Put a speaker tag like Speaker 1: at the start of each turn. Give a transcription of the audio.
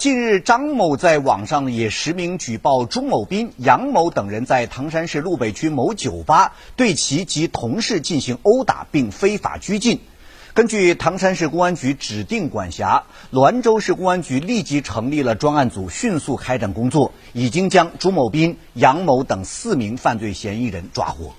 Speaker 1: 近日张某在网上也实名举报朱某斌杨某等人在唐山市路北区某酒吧对其及同事进行殴打并非法拘禁。根据唐山市公安局指定管辖滦州市公安局立即成立了专案组迅速开展工作已经将朱某斌杨某等四名犯罪嫌疑人抓获。